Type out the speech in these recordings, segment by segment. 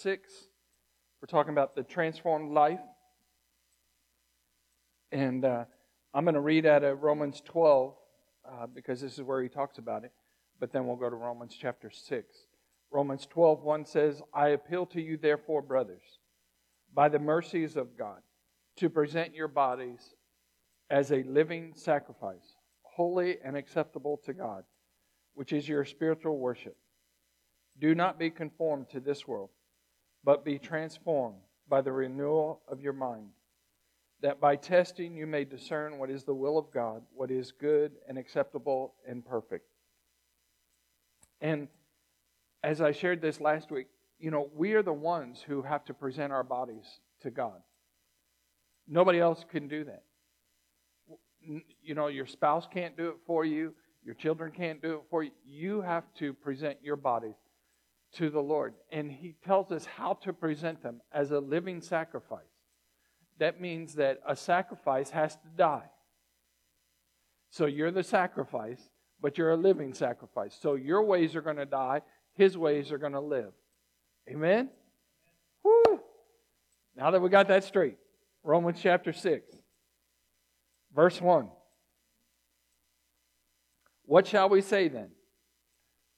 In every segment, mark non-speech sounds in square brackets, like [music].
6. We're talking about the transformed life. And uh, I'm going to read out of Romans 12 uh, because this is where he talks about it. But then we'll go to Romans chapter 6. Romans 12, 1 says, I appeal to you, therefore, brothers, by the mercies of God, to present your bodies as a living sacrifice, holy and acceptable to God, which is your spiritual worship. Do not be conformed to this world, but be transformed by the renewal of your mind, that by testing you may discern what is the will of God, what is good and acceptable and perfect. And as I shared this last week, you know, we are the ones who have to present our bodies to God. Nobody else can do that. You know, your spouse can't do it for you, your children can't do it for you. You have to present your bodies to the Lord. And He tells us how to present them as a living sacrifice. That means that a sacrifice has to die. So you're the sacrifice, but you're a living sacrifice. So your ways are going to die, his ways are going to live. Amen? Woo! Now that we got that straight, Romans chapter 6, verse 1. What shall we say then?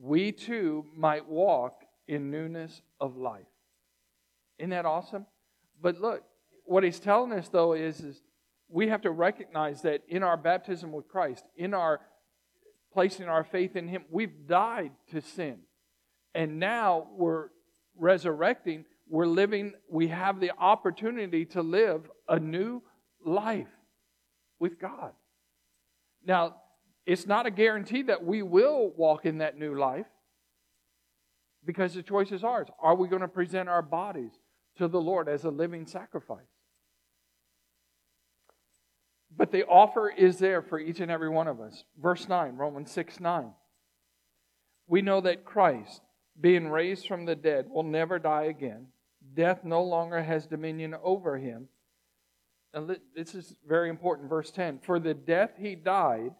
we too might walk in newness of life. Isn't that awesome? But look, what he's telling us though is, is we have to recognize that in our baptism with Christ, in our placing our faith in Him, we've died to sin. And now we're resurrecting, we're living, we have the opportunity to live a new life with God. Now, it's not a guarantee that we will walk in that new life because the choice is ours. Are we going to present our bodies to the Lord as a living sacrifice? But the offer is there for each and every one of us. Verse 9, Romans 6 9. We know that Christ, being raised from the dead, will never die again. Death no longer has dominion over him. And this is very important. Verse 10 For the death he died,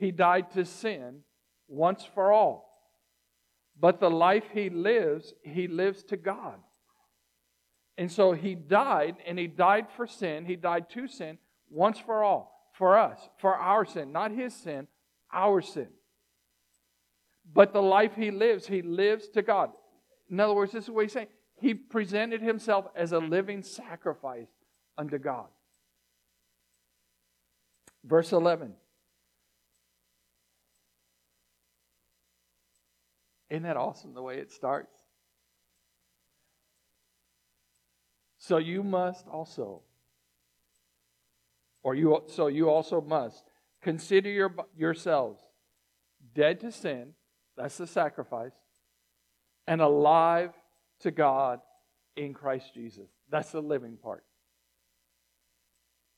he died to sin once for all. But the life he lives, he lives to God. And so he died, and he died for sin. He died to sin once for all, for us, for our sin, not his sin, our sin. But the life he lives, he lives to God. In other words, this is what he's saying. He presented himself as a living sacrifice unto God. Verse 11. Isn't that awesome the way it starts? So you must also or you so you also must consider your, yourselves dead to sin, that's the sacrifice, and alive to God in Christ Jesus. That's the living part.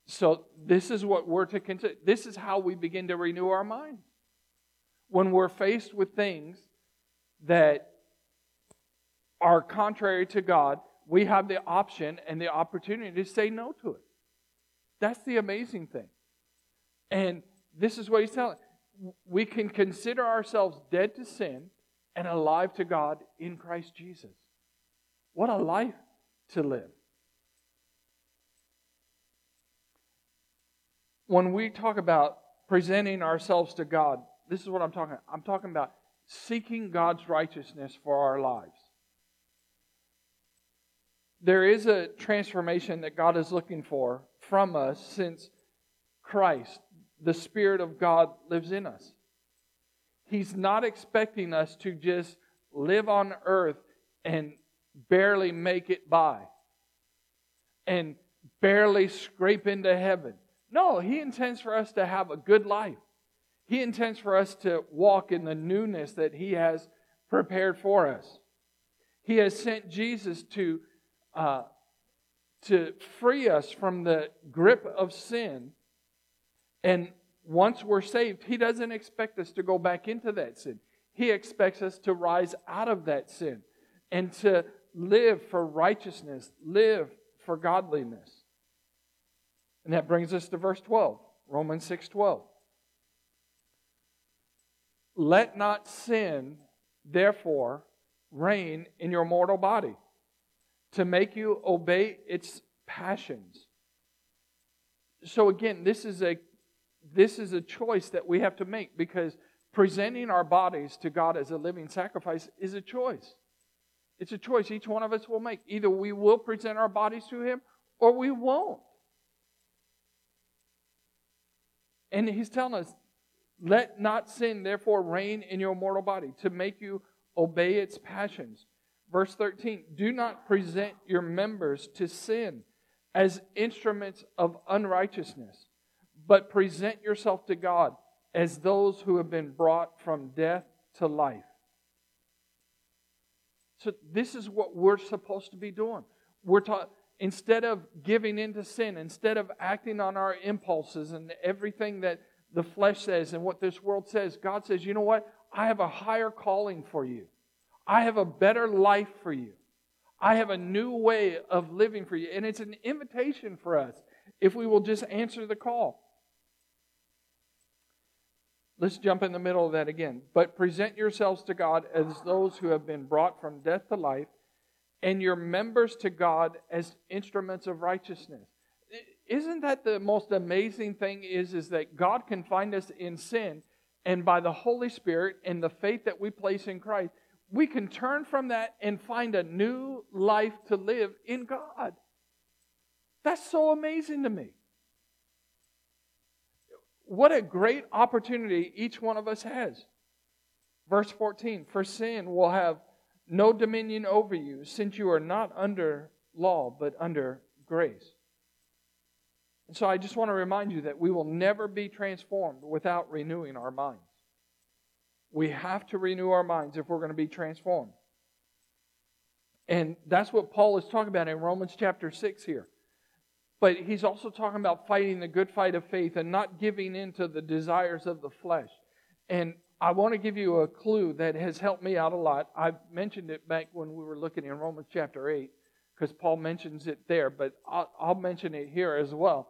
So this is what we're to consider. This is how we begin to renew our mind. When we're faced with things that are contrary to God, we have the option and the opportunity to say no to it. That's the amazing thing. And this is what he's telling. We can consider ourselves dead to sin and alive to God in Christ Jesus. What a life to live. When we talk about presenting ourselves to God, this is what I'm talking about. I'm talking about seeking God's righteousness for our lives. There is a transformation that God is looking for from us since Christ, the Spirit of God, lives in us. He's not expecting us to just live on earth and barely make it by and barely scrape into heaven. No, He intends for us to have a good life. He intends for us to walk in the newness that He has prepared for us. He has sent Jesus to, uh, to free us from the grip of sin. And once we're saved, He doesn't expect us to go back into that sin. He expects us to rise out of that sin and to live for righteousness, live for godliness. And that brings us to verse 12, Romans 6 12. Let not sin, therefore, reign in your mortal body to make you obey its passions. So again, this is a this is a choice that we have to make because presenting our bodies to God as a living sacrifice is a choice. It's a choice each one of us will make. Either we will present our bodies to Him or we won't. And He's telling us, let not sin therefore reign in your mortal body to make you obey its passions. Verse 13 Do not present your members to sin as instruments of unrighteousness, but present yourself to God as those who have been brought from death to life. So, this is what we're supposed to be doing. We're taught instead of giving into sin, instead of acting on our impulses and everything that the flesh says and what this world says, God says, you know what? I have a higher calling for you. I have a better life for you. I have a new way of living for you. And it's an invitation for us if we will just answer the call. Let's jump in the middle of that again. But present yourselves to God as those who have been brought from death to life, and your members to God as instruments of righteousness. Isn't that the most amazing thing is, is that God can find us in sin, and by the Holy Spirit and the faith that we place in Christ, we can turn from that and find a new life to live in God. That's so amazing to me. What a great opportunity each one of us has. Verse 14 For sin will have no dominion over you, since you are not under law, but under grace. And so I just want to remind you that we will never be transformed without renewing our minds. We have to renew our minds if we're going to be transformed. And that's what Paul is talking about in Romans chapter 6 here. But he's also talking about fighting the good fight of faith and not giving in to the desires of the flesh. And I want to give you a clue that has helped me out a lot. I mentioned it back when we were looking in Romans chapter 8, because Paul mentions it there, but I'll, I'll mention it here as well.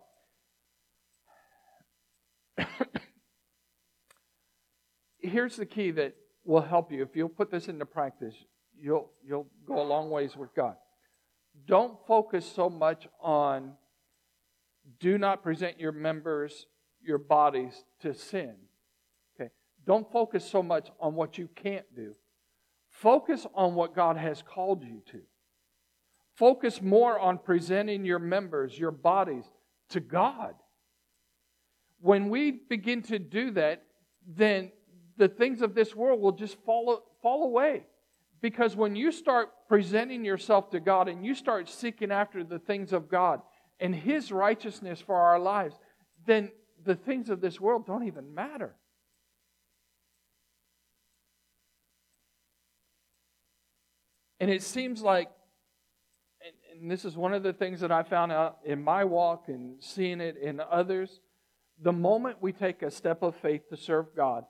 Here's the key that will help you. If you'll put this into practice, you'll, you'll go a long ways with God. Don't focus so much on do not present your members, your bodies to sin. Okay? Don't focus so much on what you can't do. Focus on what God has called you to. Focus more on presenting your members, your bodies to God. When we begin to do that, then the things of this world will just fall, fall away. Because when you start presenting yourself to God and you start seeking after the things of God and His righteousness for our lives, then the things of this world don't even matter. And it seems like, and, this is one of the things that I found out in my walk and seeing it in others, the moment we take a step of faith to serve God,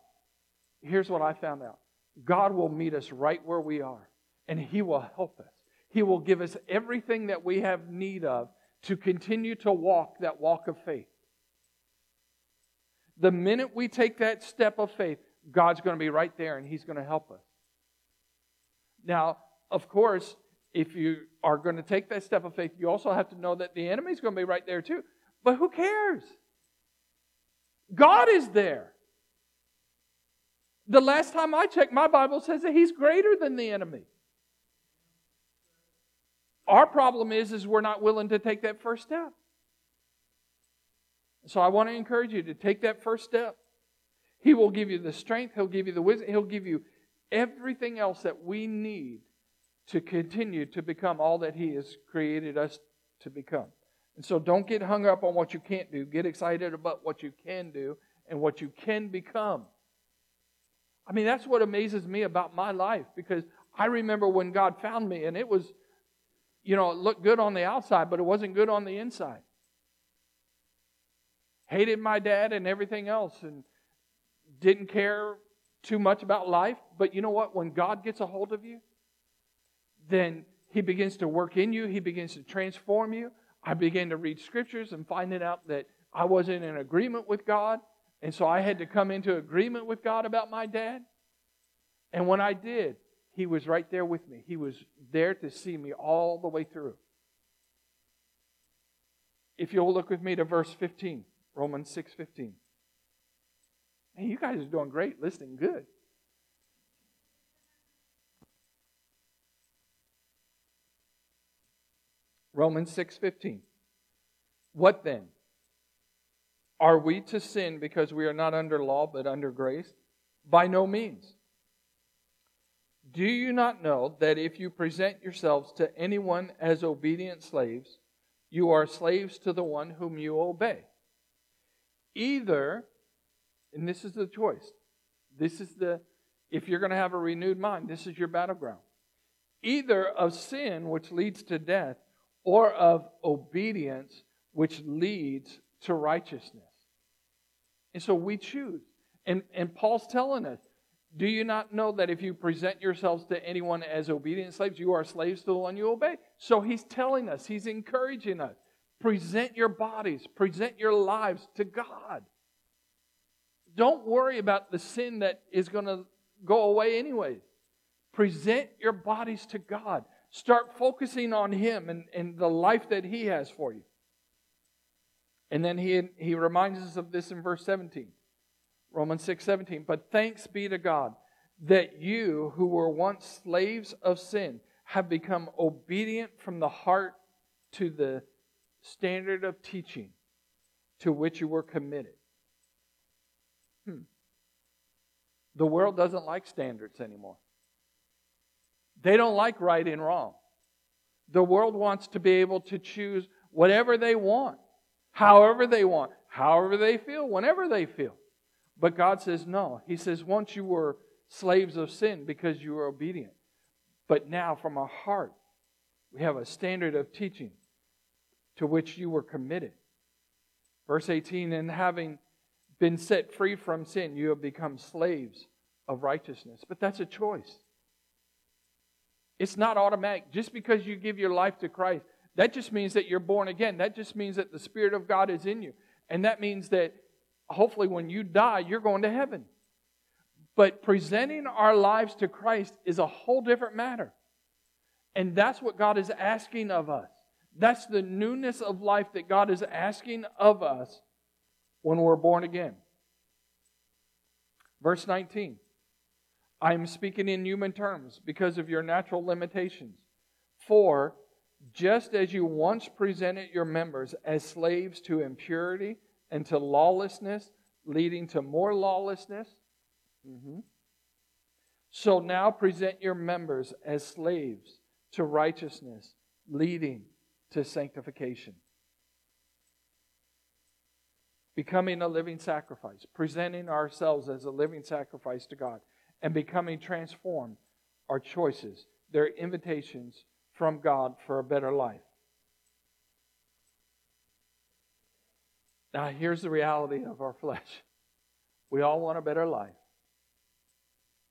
here's what I found out God will meet us right where we are, and He will help us. He will give us everything that we have need of to continue to walk that walk of faith. The minute we take that step of faith, God's going to be right there and He's going to help us. Now, of course, if you are going to take that step of faith, you also have to know that the enemy's going to be right there too. But who cares? God is there. The last time I checked, my Bible says that he's greater than the enemy. Our problem is, is we're not willing to take that first step. So I want to encourage you to take that first step. He will give you the strength, he'll give you the wisdom, he'll give you everything else that we need to continue to become all that he has created us to become. And so don't get hung up on what you can't do. Get excited about what you can do and what you can become. I mean, that's what amazes me about my life because I remember when God found me, and it was, you know, it looked good on the outside, but it wasn't good on the inside. Hated my dad and everything else, and didn't care too much about life. But you know what? When God gets a hold of you, then He begins to work in you, He begins to transform you. I began to read scriptures and finding out that I wasn't in agreement with God. And so I had to come into agreement with God about my dad. And when I did, He was right there with me. He was there to see me all the way through. If you'll look with me to verse 15, Romans 6 15. Hey, you guys are doing great, listening good. Romans 6:15. What then? Are we to sin because we are not under law but under grace? By no means. Do you not know that if you present yourselves to anyone as obedient slaves, you are slaves to the one whom you obey? Either, and this is the choice, this is the, if you're going to have a renewed mind, this is your battleground. Either of sin, which leads to death, or of obedience, which leads to righteousness. And so we choose. And, and Paul's telling us, do you not know that if you present yourselves to anyone as obedient slaves, you are slaves to the one you obey? So he's telling us, he's encouraging us. Present your bodies, present your lives to God. Don't worry about the sin that is going to go away anyway. Present your bodies to God. Start focusing on Him and, and the life that He has for you. And then he, he reminds us of this in verse 17. Romans 6 17. But thanks be to God that you, who were once slaves of sin, have become obedient from the heart to the standard of teaching to which you were committed. Hmm. The world doesn't like standards anymore. They don't like right and wrong. The world wants to be able to choose whatever they want, however they want, however they feel, whenever they feel. But God says no. He says, once you were slaves of sin because you were obedient. But now, from our heart, we have a standard of teaching to which you were committed. Verse 18, and having been set free from sin, you have become slaves of righteousness. But that's a choice. It's not automatic. Just because you give your life to Christ, that just means that you're born again. That just means that the Spirit of God is in you. And that means that hopefully when you die, you're going to heaven. But presenting our lives to Christ is a whole different matter. And that's what God is asking of us. That's the newness of life that God is asking of us when we're born again. Verse 19 I am speaking in human terms because of your natural limitations. For just as you once presented your members as slaves to impurity and to lawlessness, leading to more lawlessness, mm-hmm, so now present your members as slaves to righteousness, leading to sanctification. Becoming a living sacrifice, presenting ourselves as a living sacrifice to God, and becoming transformed are choices. They're invitations from God for a better life. Now, here's the reality of our flesh we all want a better life,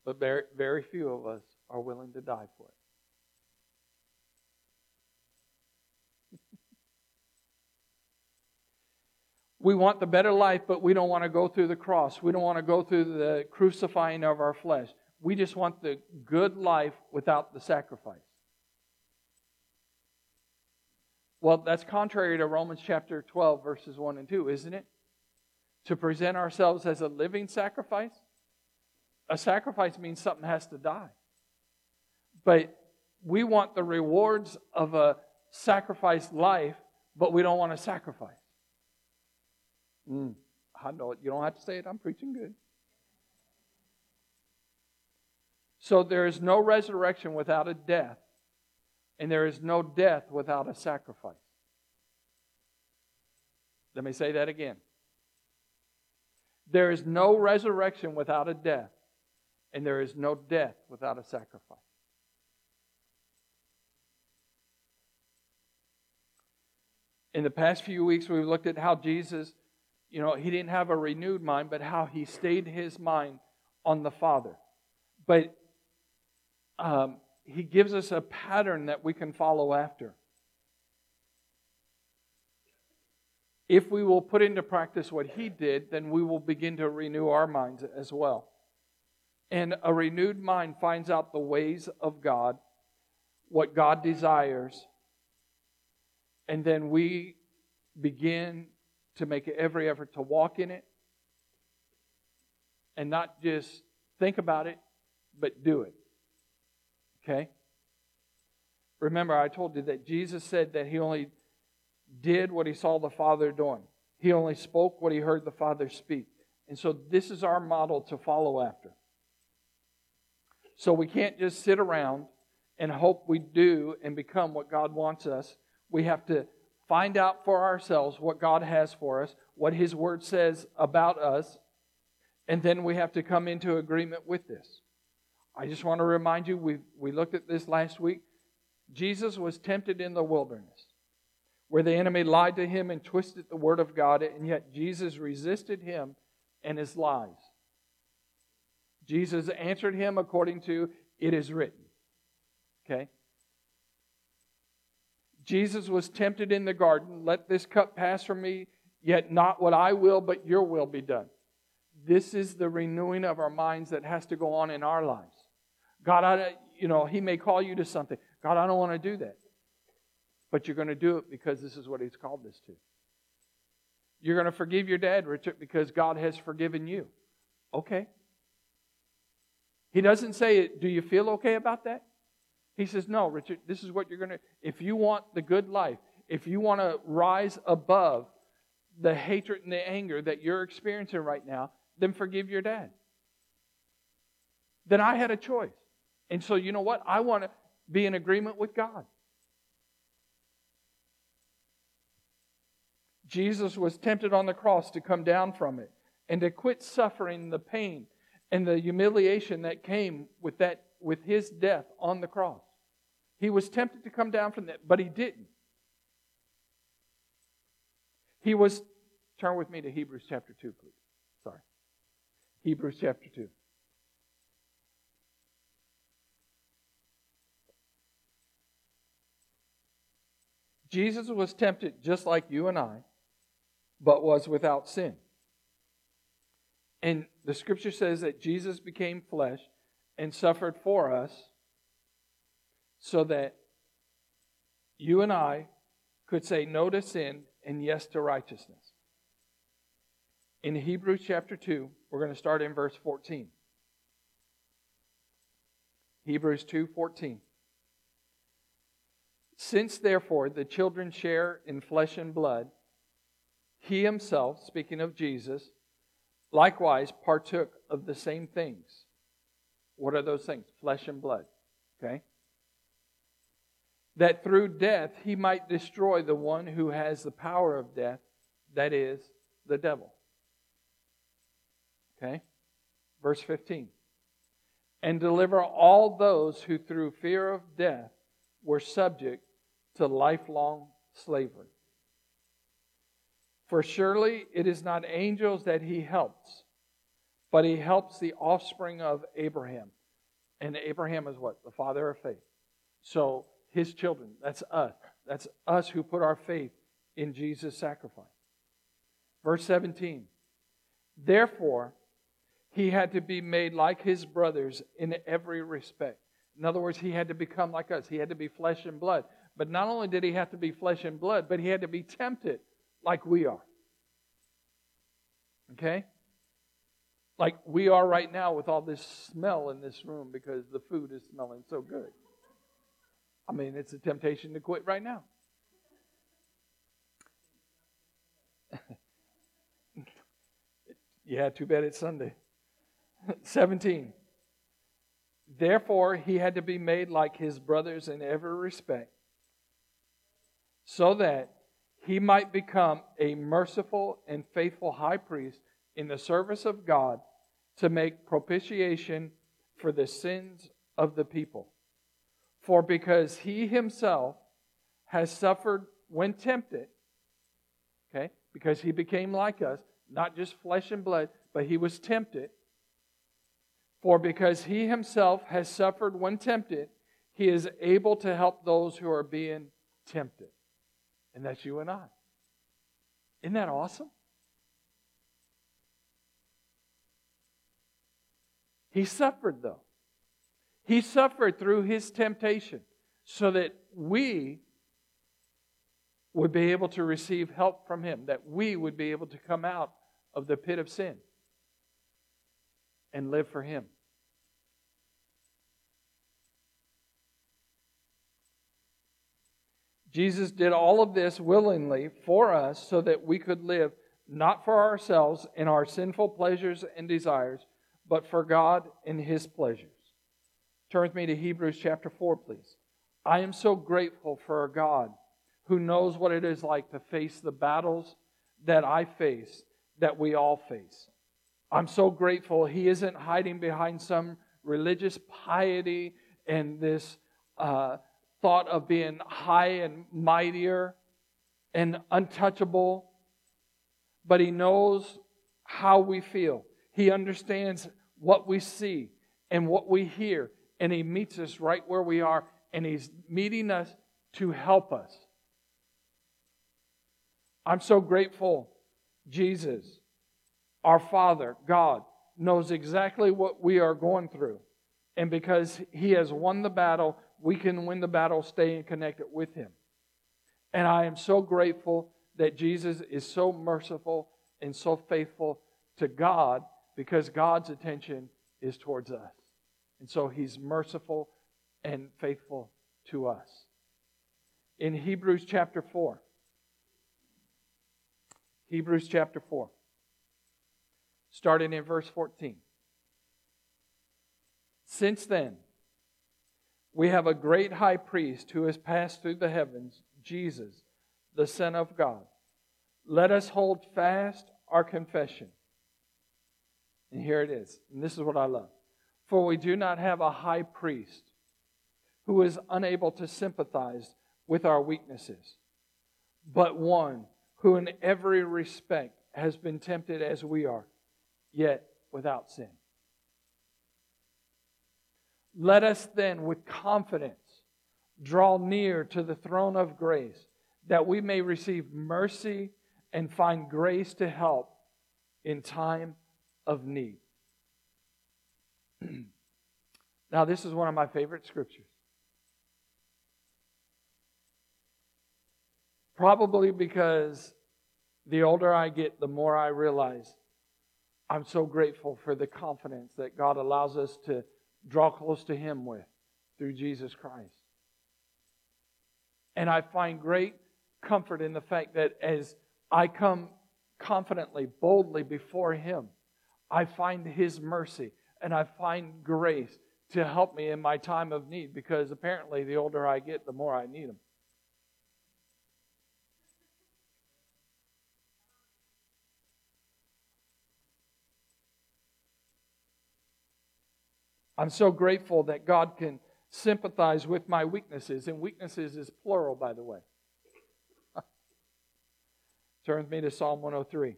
but very, very few of us are willing to die for it. [laughs] we want the better life, but we don't want to go through the cross. We don't want to go through the crucifying of our flesh. We just want the good life without the sacrifice. Well, that's contrary to Romans chapter 12, verses 1 and 2, isn't it? To present ourselves as a living sacrifice. A sacrifice means something has to die. But we want the rewards of a sacrificed life, but we don't want to sacrifice. Mm, I know it. You don't have to say it. I'm preaching good. So there is no resurrection without a death, and there is no death without a sacrifice. Let me say that again. There is no resurrection without a death, and there is no death without a sacrifice. In the past few weeks, we've looked at how Jesus, you know, he didn't have a renewed mind, but how he stayed his mind on the Father. But um, he gives us a pattern that we can follow after. If we will put into practice what he did, then we will begin to renew our minds as well. And a renewed mind finds out the ways of God, what God desires, and then we begin to make every effort to walk in it and not just think about it, but do it. Okay? Remember, I told you that Jesus said that he only did what he saw the Father doing, he only spoke what he heard the Father speak. And so, this is our model to follow after. So, we can't just sit around and hope we do and become what God wants us. We have to find out for ourselves what God has for us, what His Word says about us, and then we have to come into agreement with this. I just want to remind you, we, we looked at this last week. Jesus was tempted in the wilderness, where the enemy lied to him and twisted the word of God, and yet Jesus resisted him and his lies. Jesus answered him according to it is written. Okay? Jesus was tempted in the garden, let this cup pass from me, yet not what I will, but your will be done. This is the renewing of our minds that has to go on in our lives. God, I, you know, He may call you to something. God, I don't want to do that. But you're going to do it because this is what He's called us to. You're going to forgive your dad, Richard, because God has forgiven you. Okay. He doesn't say, Do you feel okay about that? He says, No, Richard, this is what you're going to. If you want the good life, if you want to rise above the hatred and the anger that you're experiencing right now, then forgive your dad. Then I had a choice. And so, you know what? I want to be in agreement with God. Jesus was tempted on the cross to come down from it and to quit suffering the pain and the humiliation that came with that with his death on the cross. He was tempted to come down from that, but he didn't. He was turn with me to Hebrews chapter 2, please. Sorry. Hebrews chapter 2. Jesus was tempted just like you and I, but was without sin. And the scripture says that Jesus became flesh and suffered for us so that you and I could say no to sin and yes to righteousness. In Hebrews chapter 2, we're going to start in verse 14. Hebrews 2:14 since therefore the children share in flesh and blood, he himself, speaking of Jesus, likewise partook of the same things. What are those things? Flesh and blood. Okay? That through death he might destroy the one who has the power of death, that is, the devil. Okay? Verse 15. And deliver all those who through fear of death were subject to lifelong slavery. For surely it is not angels that he helps, but he helps the offspring of Abraham. And Abraham is what? The father of faith. So his children, that's us. That's us who put our faith in Jesus' sacrifice. Verse 17. Therefore, he had to be made like his brothers in every respect. In other words, he had to become like us. He had to be flesh and blood. But not only did he have to be flesh and blood, but he had to be tempted like we are. Okay? Like we are right now with all this smell in this room because the food is smelling so good. I mean, it's a temptation to quit right now. [laughs] yeah, too bad it's Sunday. [laughs] 17. Therefore, he had to be made like his brothers in every respect so that he might become a merciful and faithful high priest in the service of God to make propitiation for the sins of the people. For because he himself has suffered when tempted, Okay? Because he became like us, not just flesh and blood, but he was tempted. For because he himself has suffered when tempted, he is able to help those who are being tempted. And that's you and I. Isn't that awesome? He suffered, though. He suffered through his temptation so that we would be able to receive help from him, that we would be able to come out of the pit of sin and live for him. Jesus did all of this willingly for us so that we could live not for ourselves in our sinful pleasures and desires, but for God in His pleasures. Turn with me to Hebrews chapter 4, please. I am so grateful for a God who knows what it is like to face the battles that I face, that we all face. I'm so grateful He isn't hiding behind some religious piety and this. Uh, thought of being high and mightier and untouchable, but He knows how we feel. He understands what we see and what we hear, and He meets us right where we are, and He's meeting us to help us. I'm so grateful, Jesus, our Father, God, knows exactly what we are going through. And because He has won the battle, we can win the battle staying connected with Him. And I am so grateful that Jesus is so merciful and so faithful to God because God's attention is towards us. And so He's merciful and faithful to us. In Hebrews chapter 4, Hebrews chapter 4, starting in verse 14. Since then, we have a great high priest who has passed through the heavens, Jesus, the Son of God. Let us hold fast our confession. And here it is. And this is what I love. For we do not have a high priest who is unable to sympathize with our weaknesses, but one who in every respect has been tempted as we are, yet without sin. Let us then, with confidence, draw near to the throne of grace, that we may receive mercy and find grace to help in time of need. [clears throat] now, this is one of my favorite scriptures. Probably because the older I get, the more I realize I'm so grateful for the confidence that God allows us to draw close to Him with through Jesus Christ. And I find great comfort in the fact that as I come confidently, boldly before Him, I find His mercy and I find grace to help me in my time of need because apparently the older I get, the more I need Him. I'm so grateful that God can sympathize with my weaknesses, and weaknesses is plural, by the way. [laughs] Turn me to Psalm 103.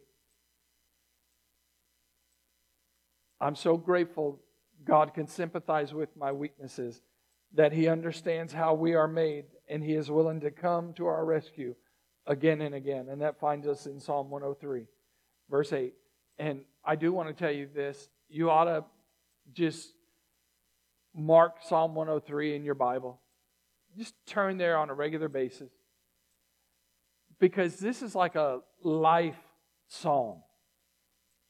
I'm so grateful God can sympathize with my weaknesses, that He understands how we are made, and He is willing to come to our rescue again and again. And that finds us in Psalm 103, verse 8. And I do want to tell you this you ought to just mark Psalm 103 in your Bible. Just turn there on a regular basis. Because this is like a life psalm.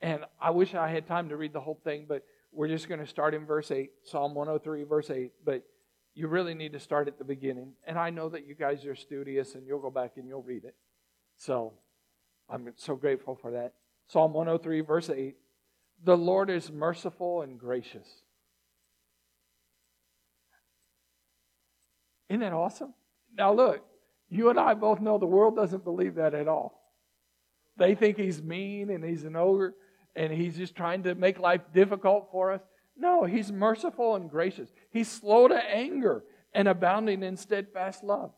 And I wish I had time to read the whole thing, but we're just going to start in verse 8, Psalm 103, verse 8. But you really need to start at the beginning. And I know that you guys are studious and you'll go back and you'll read it. So I'm so grateful for that. Psalm 103, verse 8. The Lord is merciful and gracious Isn't that awesome? Now, look, you and I both know the world doesn't believe that at all. They think he's mean and he's an ogre and he's just trying to make life difficult for us. No, he's merciful and gracious. He's slow to anger and abounding in steadfast love.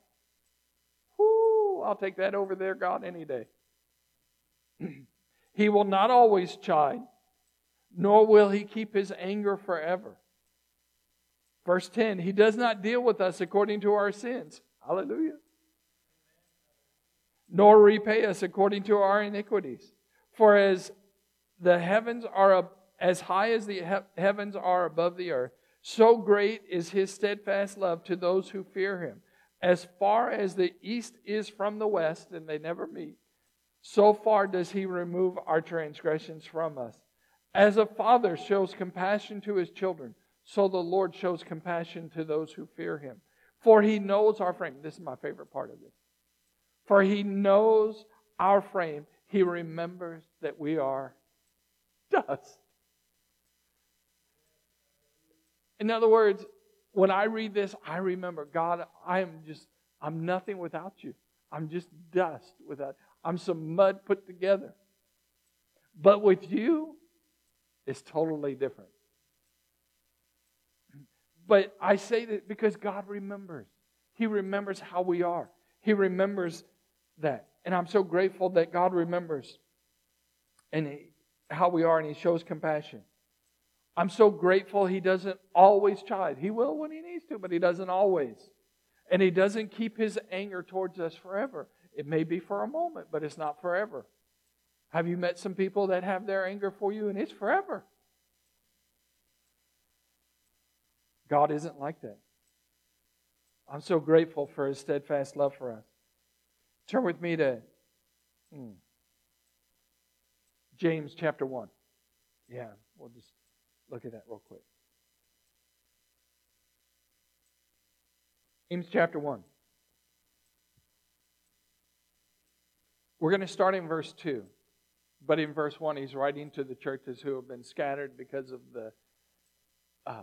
Whoo, I'll take that over there, God, any day. [clears throat] He will not always chide, nor will he keep his anger forever. Verse 10 He does not deal with us according to our sins. Hallelujah. Nor repay us according to our iniquities. For as the heavens are as high as the he- heavens are above the earth, so great is his steadfast love to those who fear him. As far as the east is from the west, and they never meet, so far does he remove our transgressions from us. As a father shows compassion to his children, so the Lord shows compassion to those who fear him. For he knows our frame. This is my favorite part of this. For he knows our frame. He remembers that we are [laughs] dust. In other words, when I read this, I remember, God, I am just, I'm nothing without you. I'm just dust without, I'm some mud put together. But with you, it's totally different. But I say that because God remembers. He remembers how we are. He remembers that. And I'm so grateful that God remembers and how we are and He shows compassion. I'm so grateful He doesn't always chide. He will when He needs to, but He doesn't always. And He doesn't keep His anger towards us forever. It may be for a moment, but it's not forever. Have you met some people that have their anger for you and it's forever? God isn't like that. I'm so grateful for His steadfast love for us. Turn with me to hmm, James chapter 1. Yeah, we'll just look at that real quick. James chapter 1. We're going to start in verse 2. But in verse 1, he's writing to the churches who have been scattered because of the uh,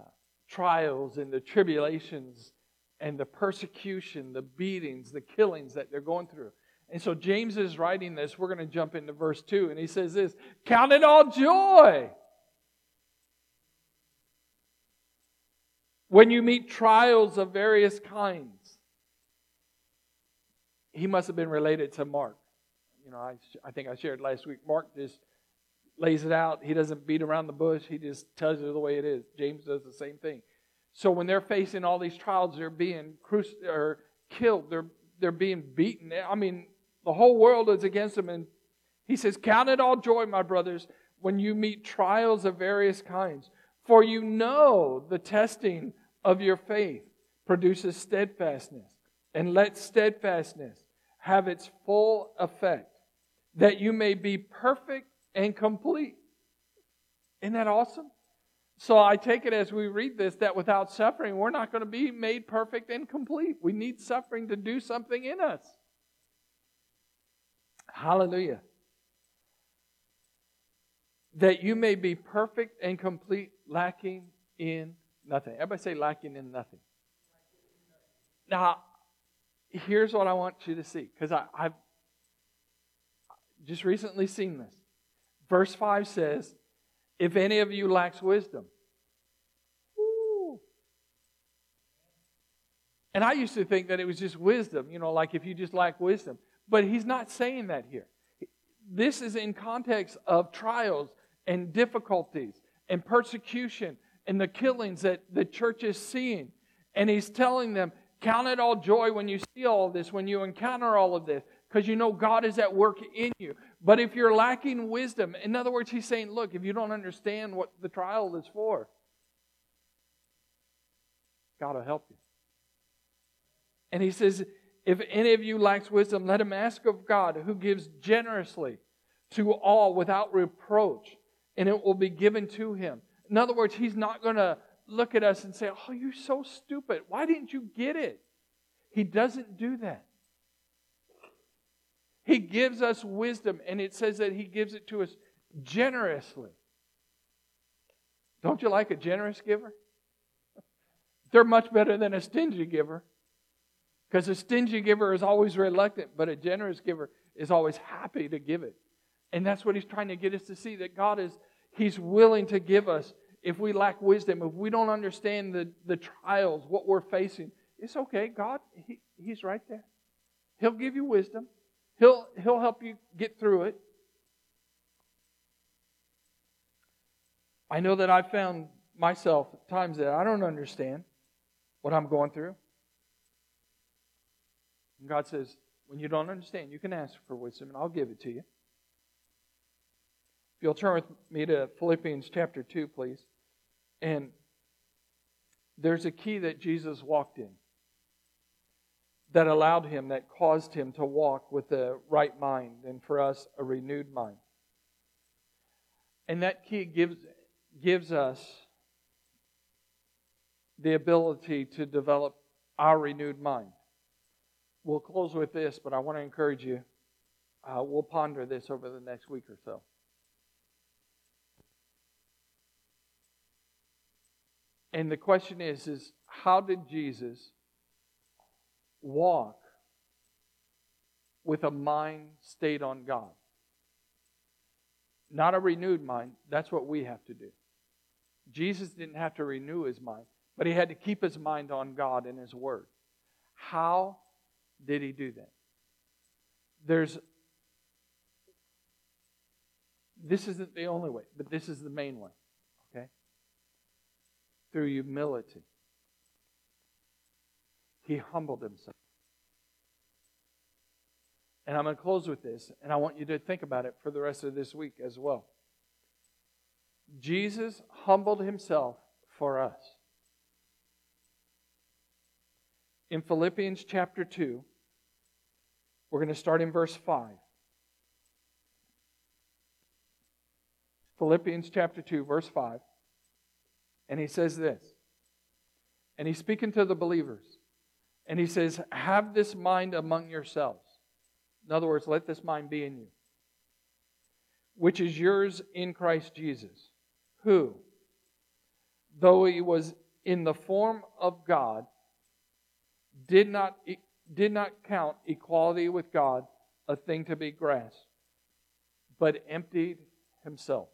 trials and the tribulations and the persecution, the beatings, the killings that they're going through. And so James is writing this. We're going to jump into verse 2, and he says this Count it all joy when you meet trials of various kinds. He must have been related to Mark. You know, I, I think I shared last week. Mark just lays it out. He doesn't beat around the bush. He just tells you the way it is. James does the same thing. So when they're facing all these trials, they're being cruci- or killed. They're they're being beaten. I mean, the whole world is against them. And he says, "Count it all joy, my brothers, when you meet trials of various kinds, for you know the testing of your faith produces steadfastness, and let steadfastness have its full effect, that you may be perfect and complete." Isn't that awesome? So I take it as we read this that without suffering, we're not going to be made perfect and complete. We need suffering to do something in us. Hallelujah. That you may be perfect and complete, lacking in nothing. Everybody say lacking in nothing. Now, here's what I want you to see, because I've just recently seen this. Verse 5 says, if any of you lacks wisdom. And I used to think that it was just wisdom, you know, like if you just lack wisdom. But he's not saying that here. This is in context of trials and difficulties and persecution and the killings that the church is seeing. And he's telling them, count it all joy when you see all this, when you encounter all of this, because you know God is at work in you. But if you're lacking wisdom, in other words, he's saying, look, if you don't understand what the trial is for, God will help you. And he says, if any of you lacks wisdom, let him ask of God, who gives generously to all without reproach, and it will be given to him. In other words, he's not going to look at us and say, Oh, you're so stupid. Why didn't you get it? He doesn't do that. He gives us wisdom, and it says that He gives it to us generously. Don't you like a generous giver? They're much better than a stingy giver. Because a stingy giver is always reluctant, but a generous giver is always happy to give it. And that's what he's trying to get us to see that God is, he's willing to give us if we lack wisdom, if we don't understand the, the trials, what we're facing. It's okay. God, he, he's right there. He'll give you wisdom. He'll, he'll help you get through it. I know that I've found myself at times that I don't understand what I'm going through. And God says, when you don't understand, you can ask for wisdom and I'll give it to you. If you'll turn with me to Philippians chapter 2, please. And there's a key that Jesus walked in that allowed him, that caused him to walk with a right mind, and for us, a renewed mind. And that key gives, gives us the ability to develop our renewed mind. We'll close with this, but I want to encourage you. Uh, we'll ponder this over the next week or so. And the question is, is how did Jesus walk with a mind stayed on God? Not a renewed mind. That's what we have to do. Jesus didn't have to renew his mind, but he had to keep his mind on God and his word. How did he do that? There's this isn't the only way, but this is the main way Okay? through humility. He humbled himself. And I'm going to close with this, and I want you to think about it for the rest of this week as well. Jesus humbled himself for us. In Philippians chapter 2, we're going to start in verse 5. Philippians chapter 2, verse 5. And he says this. And he's speaking to the believers. And he says, Have this mind among yourselves. In other words, let this mind be in you, which is yours in Christ Jesus, who, though he was in the form of God, did not, did not count equality with God a thing to be grasped, but emptied himself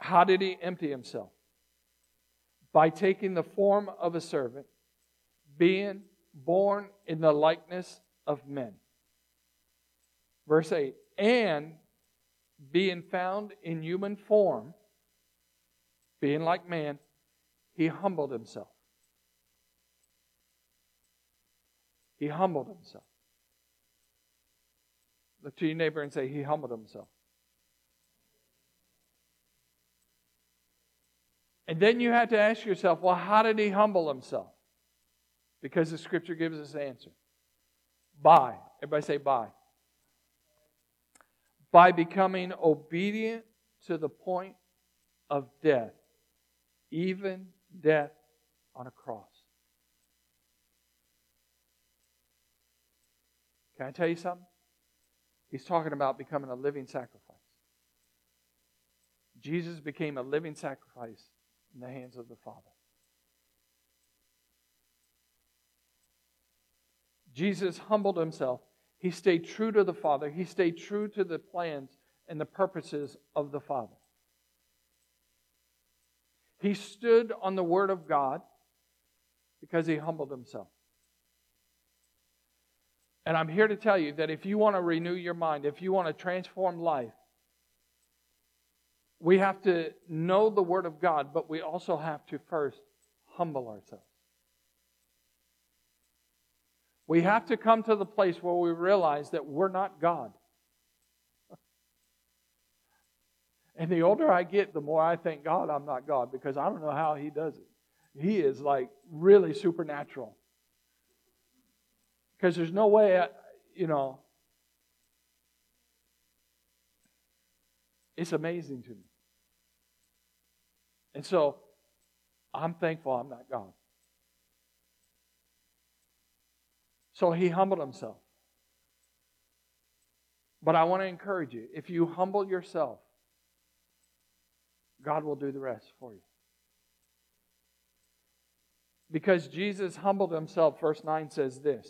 how did he empty himself? By taking the form of a servant, being born in the likeness of men. Verse 8, and being found in human form, being like man, he humbled himself. He humbled himself. Look to your neighbor and say, He humbled himself. And then you have to ask yourself, well, how did he humble himself? Because the scripture gives us the answer. By. Everybody say by. By becoming obedient to the point of death, even death on a cross. Can I tell you something? He's talking about becoming a living sacrifice. Jesus became a living sacrifice in the hands of the Father. Jesus humbled himself. He stayed true to the Father. He stayed true to the plans and the purposes of the Father. He stood on the Word of God because he humbled himself. And I'm here to tell you that if you want to renew your mind, if you want to transform life, we have to know the Word of God, but we also have to first humble ourselves. We have to come to the place where we realize that we're not God. And the older I get, the more I thank God I'm not God because I don't know how He does it. He is like really supernatural. Because there's no way, I, you know, it's amazing to me. And so I'm thankful I'm not God. So he humbled himself. But I want to encourage you if you humble yourself, God will do the rest for you. Because Jesus humbled himself, verse 9 says this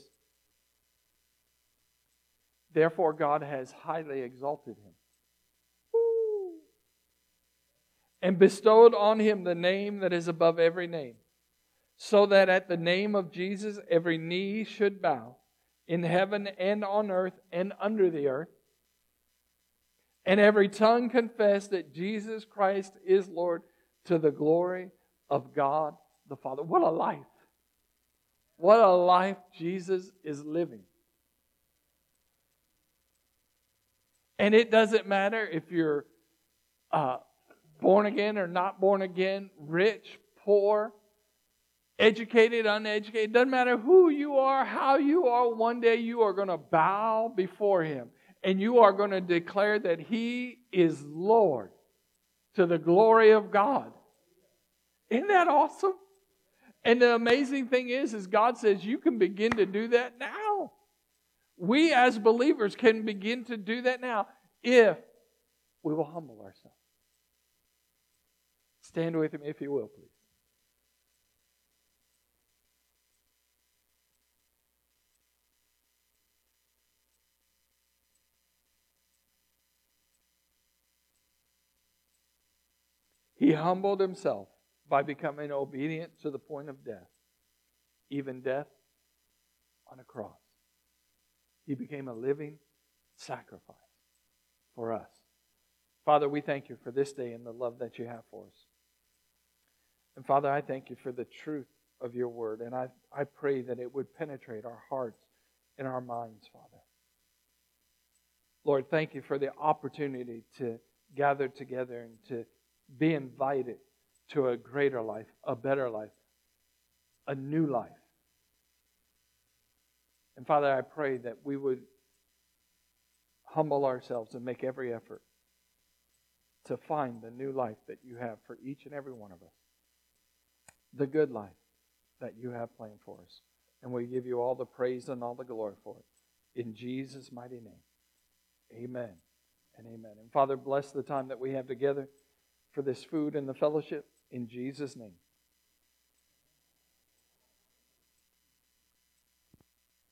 Therefore, God has highly exalted him and bestowed on him the name that is above every name, so that at the name of Jesus every knee should bow in heaven and on earth and under the earth, and every tongue confess that Jesus Christ is Lord to the glory of God the Father. What a life! What a life Jesus is living. And it doesn't matter if you're uh, born again or not born again, rich, poor, educated, uneducated. Doesn't matter who you are, how you are. One day you are going to bow before Him and you are going to declare that He is Lord to the glory of God. Isn't that awesome? And the amazing thing is, is God says you can begin to do that now. We as believers can begin to do that now if we will humble ourselves. Stand with me if you will, please. He humbled himself by becoming obedient to the point of death, even death on a cross. He became a living sacrifice for us. Father, we thank you for this day and the love that you have for us. And Father, I thank you for the truth of your word. And I, I pray that it would penetrate our hearts and our minds, Father. Lord, thank you for the opportunity to gather together and to be invited to a greater life, a better life, a new life. And Father, I pray that we would humble ourselves and make every effort to find the new life that you have for each and every one of us. The good life that you have planned for us. And we give you all the praise and all the glory for it. In Jesus' mighty name. Amen and amen. And Father, bless the time that we have together for this food and the fellowship. In Jesus' name.